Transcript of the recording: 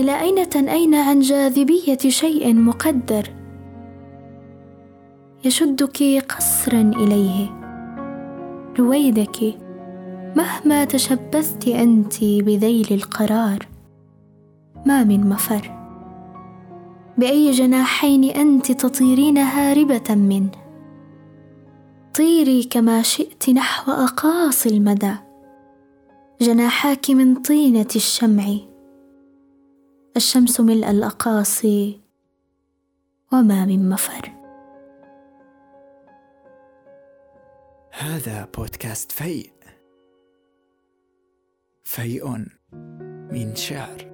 إلى أين تنأين عن جاذبية شيء مقدر؟ يشدك قصرا إليه. رويدك مهما تشبثت أنت بذيل القرار ما من مفر. بأي جناحين أنت تطيرين هاربة منه طيري كما شئت نحو أقاصي المدى. جناحاك من طينة الشمع. الشمس ملء الأقاصي وما من مفر. هذا بودكاست فيء. فيء من شعر.